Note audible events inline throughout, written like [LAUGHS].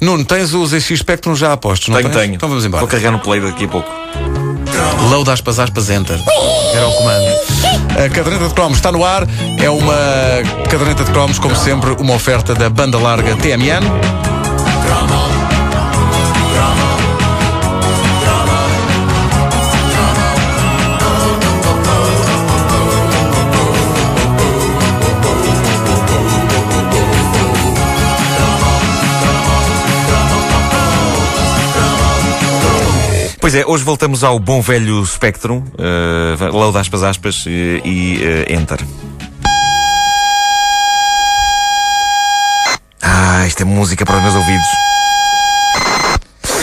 Nuno, tens os ZX Spectrum já apostos, não Tenho, tens? tenho. Então vamos embora. Vou carregar no play daqui a pouco. Load aspas aspas enter. Era o comando. A caderneta de cromos está no ar. É uma caderneta de cromos, como sempre, uma oferta da banda larga TMN. Pois é, hoje voltamos ao bom velho Spectrum, uh, aspas aspas uh, e uh, enter. Ah, isto é música para os meus ouvidos.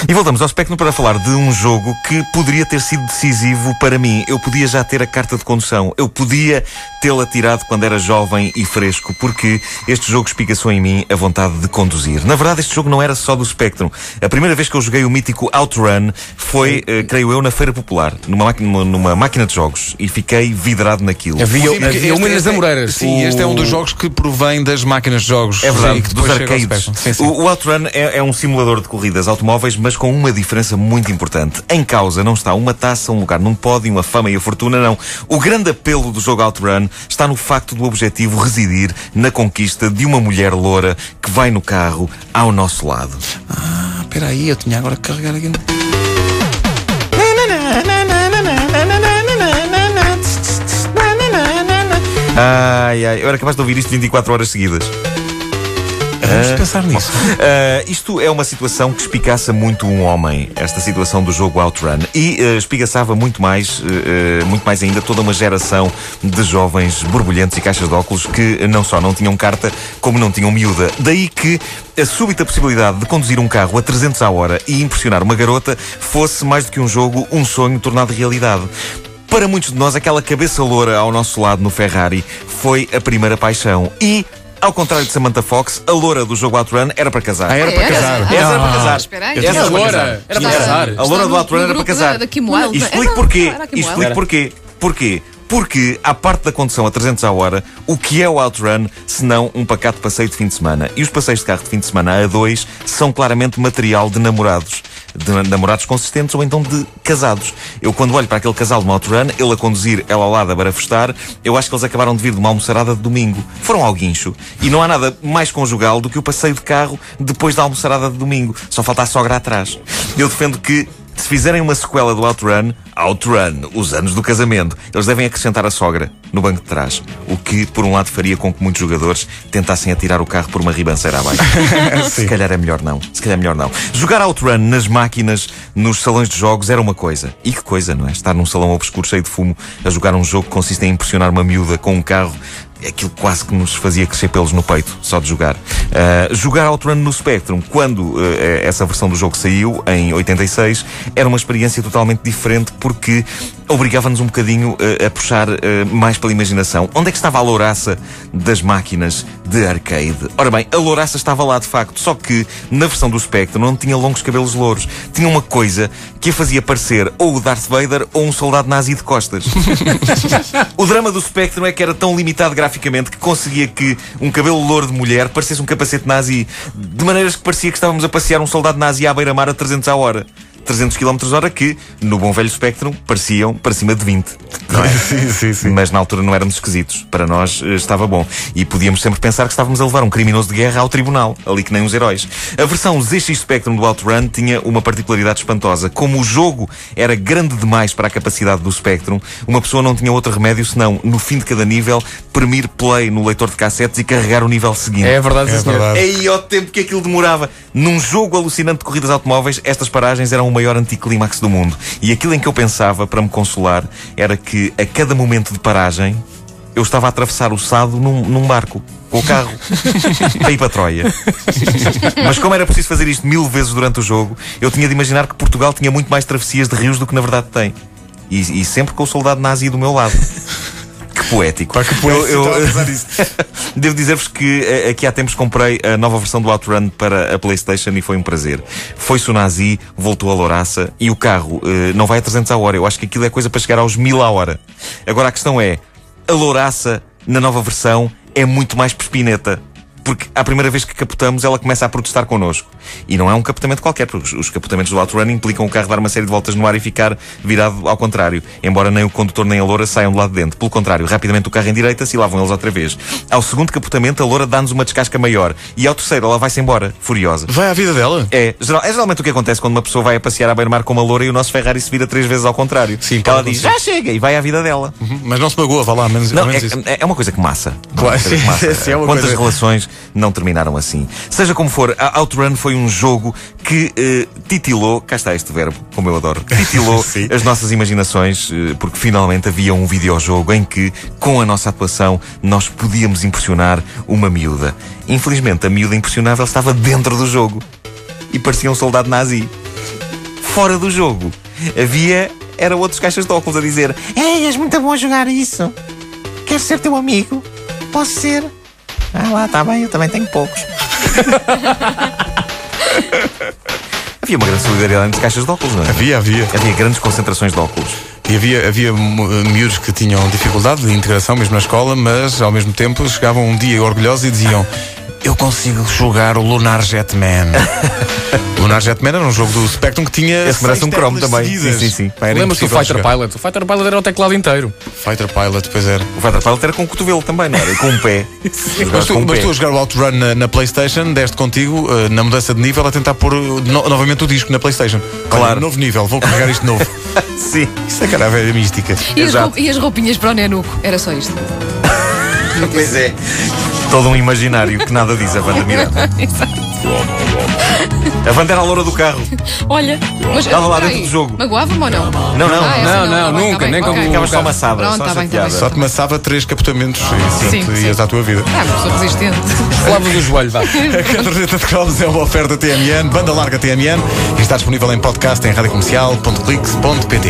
E voltamos ao Spectrum para falar de um jogo que poderia ter sido decisivo para mim. Eu podia já ter a carta de condução. Eu podia tê-la tirado quando era jovem e fresco, porque este jogo espigaçou em mim a vontade de conduzir. Na verdade, este jogo não era só do Spectrum. A primeira vez que eu joguei o mítico Outrun foi, uh, creio eu, na Feira Popular, numa, numa, numa, máquina de jogos. E fiquei vidrado naquilo. Havia, Sim, havia uma nas Amoreiras. Sim, O- este é um dos jogos que provém das máquinas de jogos. É verdade, Sim, que dos depois chega ao arcades. Spectrum. Sim, sim. O, o Outrun é, é um simulador de corridas automóveis, mas com uma diferença muito importante. Em causa não está uma taça, um lugar num pódio, a fama e a fortuna, não. O grande apelo do jogo Outrun está no facto do objetivo residir na conquista de uma mulher loura que vai no carro ao nosso lado. Ah, espera aí, eu tinha agora que carregar aqui. Ai, ai, eu era capaz de ouvir isto 24 horas seguidas. Vamos pensar nisso. Uh, isto é uma situação que espicaça muito um homem, esta situação do jogo Outrun. E uh, espigaçava muito mais, uh, uh, muito mais ainda, toda uma geração de jovens borbulhentos e caixas de óculos que não só não tinham carta, como não tinham miúda. Daí que a súbita possibilidade de conduzir um carro a 300 à hora e impressionar uma garota fosse mais do que um jogo, um sonho tornado realidade. Para muitos de nós, aquela cabeça loura ao nosso lado no Ferrari foi a primeira paixão. E, ao contrário de Samantha Fox, a loura do jogo Outrun era para casar. Ah, era para casar. Essa era para casar. espera aí. Essa Essa era para casar. era para casar. A loura do Outrun era para casar. E explico porquê. a explico porquê. Porquê? Porque, à parte da condução a 300 à hora, o que é o Outrun se não um pacato passeio de fim de semana? E os passeios de carro de fim de semana a dois são claramente material de namorados. De namorados consistentes ou então de casados. Eu, quando olho para aquele casal de Outrun, ele a conduzir, ela ao lado a barafestar, eu acho que eles acabaram de vir de uma almoçarada de domingo. Foram ao guincho. E não há nada mais conjugal do que o passeio de carro depois da almoçarada de domingo. Só falta a sogra atrás. Eu defendo que se fizerem uma sequela do Outrun, Outrun, os anos do casamento, eles devem acrescentar a sogra no banco de trás. O que, por um lado, faria com que muitos jogadores tentassem atirar o carro por uma ribanceira abaixo. [LAUGHS] Se calhar é melhor não. Se calhar é melhor não. Jogar Outrun nas máquinas, nos salões de jogos, era uma coisa. E que coisa, não é? Estar num salão obscuro cheio de fumo a jogar um jogo que consiste em impressionar uma miúda com um carro aquilo quase que nos fazia crescer pelos no peito, só de jogar. Uh, jogar Outrun no Spectrum, quando uh, essa versão do jogo saiu, em 86, era uma experiência totalmente diferente porque obrigava-nos um bocadinho uh, a puxar mais pela imaginação. Onde é que estava a louraça das máquinas de arcade? Ora bem, a louraça estava lá de facto, só que na versão do Spectrum não tinha longos cabelos louros. Tinha uma coisa que a fazia parecer ou o Darth Vader ou um soldado nazi de costas. [LAUGHS] o drama do Spectrum é que era tão limitado graficamente que conseguia que um cabelo louro de mulher parecesse um capacete nazi, de maneiras que parecia que estávamos a passear um soldado nazi à beira-mar a 300 a hora. 300 km hora que, no bom velho Spectrum, pareciam para cima de 20. Não é? [LAUGHS] Sim, sim, sim. Mas na altura não éramos esquisitos. Para nós eh, estava bom. E podíamos sempre pensar que estávamos a levar um criminoso de guerra ao tribunal, ali que nem os heróis. A versão ZX Spectrum do Outrun tinha uma particularidade espantosa. Como o jogo era grande demais para a capacidade do Spectrum, uma pessoa não tinha outro remédio senão, no fim de cada nível, premir play no leitor de cassetes e carregar o nível seguinte. É verdade, É senhor. verdade. Aí ao tempo que aquilo demorava. Num jogo alucinante de corridas automóveis, estas paragens eram maior anticlímax do mundo. E aquilo em que eu pensava, para me consolar, era que a cada momento de paragem eu estava a atravessar o Sado num, num barco, com o carro, [LAUGHS] para ir para Troia. Mas como era preciso fazer isto mil vezes durante o jogo, eu tinha de imaginar que Portugal tinha muito mais travessias de rios do que na verdade tem. E, e sempre com o soldado nazi do meu lado. Poético. Pá, que poético, Eu- eu-. [LAUGHS] Devo dizer-vos que eh, aqui há tempos comprei a nova versão do Outrun para a PlayStation e foi um prazer. Foi-se o Nazi, voltou a Louraça e o carro eh, não vai a 300 a hora. Eu acho que aquilo é coisa para chegar aos 1000 a hora. Agora a questão é: a Louraça, na nova versão, é muito mais perspineta. Porque à primeira vez que capotamos, ela começa a protestar connosco. E não é um capotamento qualquer, porque os, os capotamentos do Outrun implicam o carro dar uma série de voltas no ar e ficar virado ao contrário. Embora nem o condutor nem a loura saiam do lado de dentro. Pelo contrário, rapidamente o carro endireita-se e lá vão eles outra vez. Ao segundo capotamento, a loura dá-nos uma descasca maior. E ao terceiro, ela vai-se embora, furiosa. Vai à vida dela? É, geral- é geralmente o que acontece quando uma pessoa vai a passear à beira-mar com uma loura e o nosso Ferrari se vira três vezes ao contrário. Sim, Ela diz, já chega, e vai à vida dela. Mas não se magoa, vá lá, menos, Não, menos isso. é, é uma coisa que massa. Claro, Uma coisa que massa. [LAUGHS] sim, é uma Quantas coisa- relações não terminaram assim? Seja como for, a Outrun foi um jogo que eh, titilou, cá está este verbo, como eu adoro, [LAUGHS] titilou as nossas imaginações, eh, porque finalmente havia um videojogo em que, com a nossa atuação, nós podíamos impressionar uma miúda. Infelizmente, a miúda impressionável estava dentro do jogo e parecia um soldado nazi. Fora do jogo, havia. Era outros caixas de óculos a dizer: Ei, és muito bom a jogar isso. Quero ser teu amigo? Posso ser? Ah lá, está bem, eu também tenho poucos. [LAUGHS] [LAUGHS] havia uma grande solidariedade entre caixas de óculos, não é? Havia, havia. Havia grandes concentrações de óculos. E havia, havia mu- miúdos que tinham dificuldade de integração mesmo na escola, mas ao mesmo tempo chegavam um dia orgulhosos e diziam: Eu consigo jogar o Lunar Jetman. [LAUGHS] Lunar Jetman era um jogo do Spectrum que tinha. Esse merece um teclas também. seguidas. Sim, sim, sim. Lembras-te do Fighter jogar. Pilot? O Fighter Pilot era o teclado inteiro. Fighter Pilot, pois era. O Fighter Pilot era com o cotovelo também, não era? E com um pé. [LAUGHS] Mas tu, com um mas pé. tu a jogar o Outrun na, na PlayStation, deste contigo, eh, na mudança de nível, a tentar pôr eh, no- novamente o disco na PlayStation. Claro. Olha, novo nível, vou carregar isto de novo. [LAUGHS] Sim. Isso é cara velha mística. E as, e as roupinhas para o Nenuco? Era só isto. Pois é. Todo um imaginário que nada diz a Wanda [LAUGHS] Miranda. Exato. A Wanda era a loura do carro. Olha, mas Estava lá dentro do jogo. Magoava-me ou não? Não, não. Ah, essa Não, não, tá bem, nunca, tá bem, nem ok. como- Ficavas só carro. amassada, Pronto, só tá bem, tá chateada. bem. Só te maçava três captamentos e Sim, pronto, sim. ias à tua vida. Ah, uma pessoa resistente. [LAUGHS] Falava do joelho, vá. [LAUGHS] A caderneta de cromos é uma oferta TMN, banda larga TMN, e está disponível em podcast em radiocomercial.clix.pt.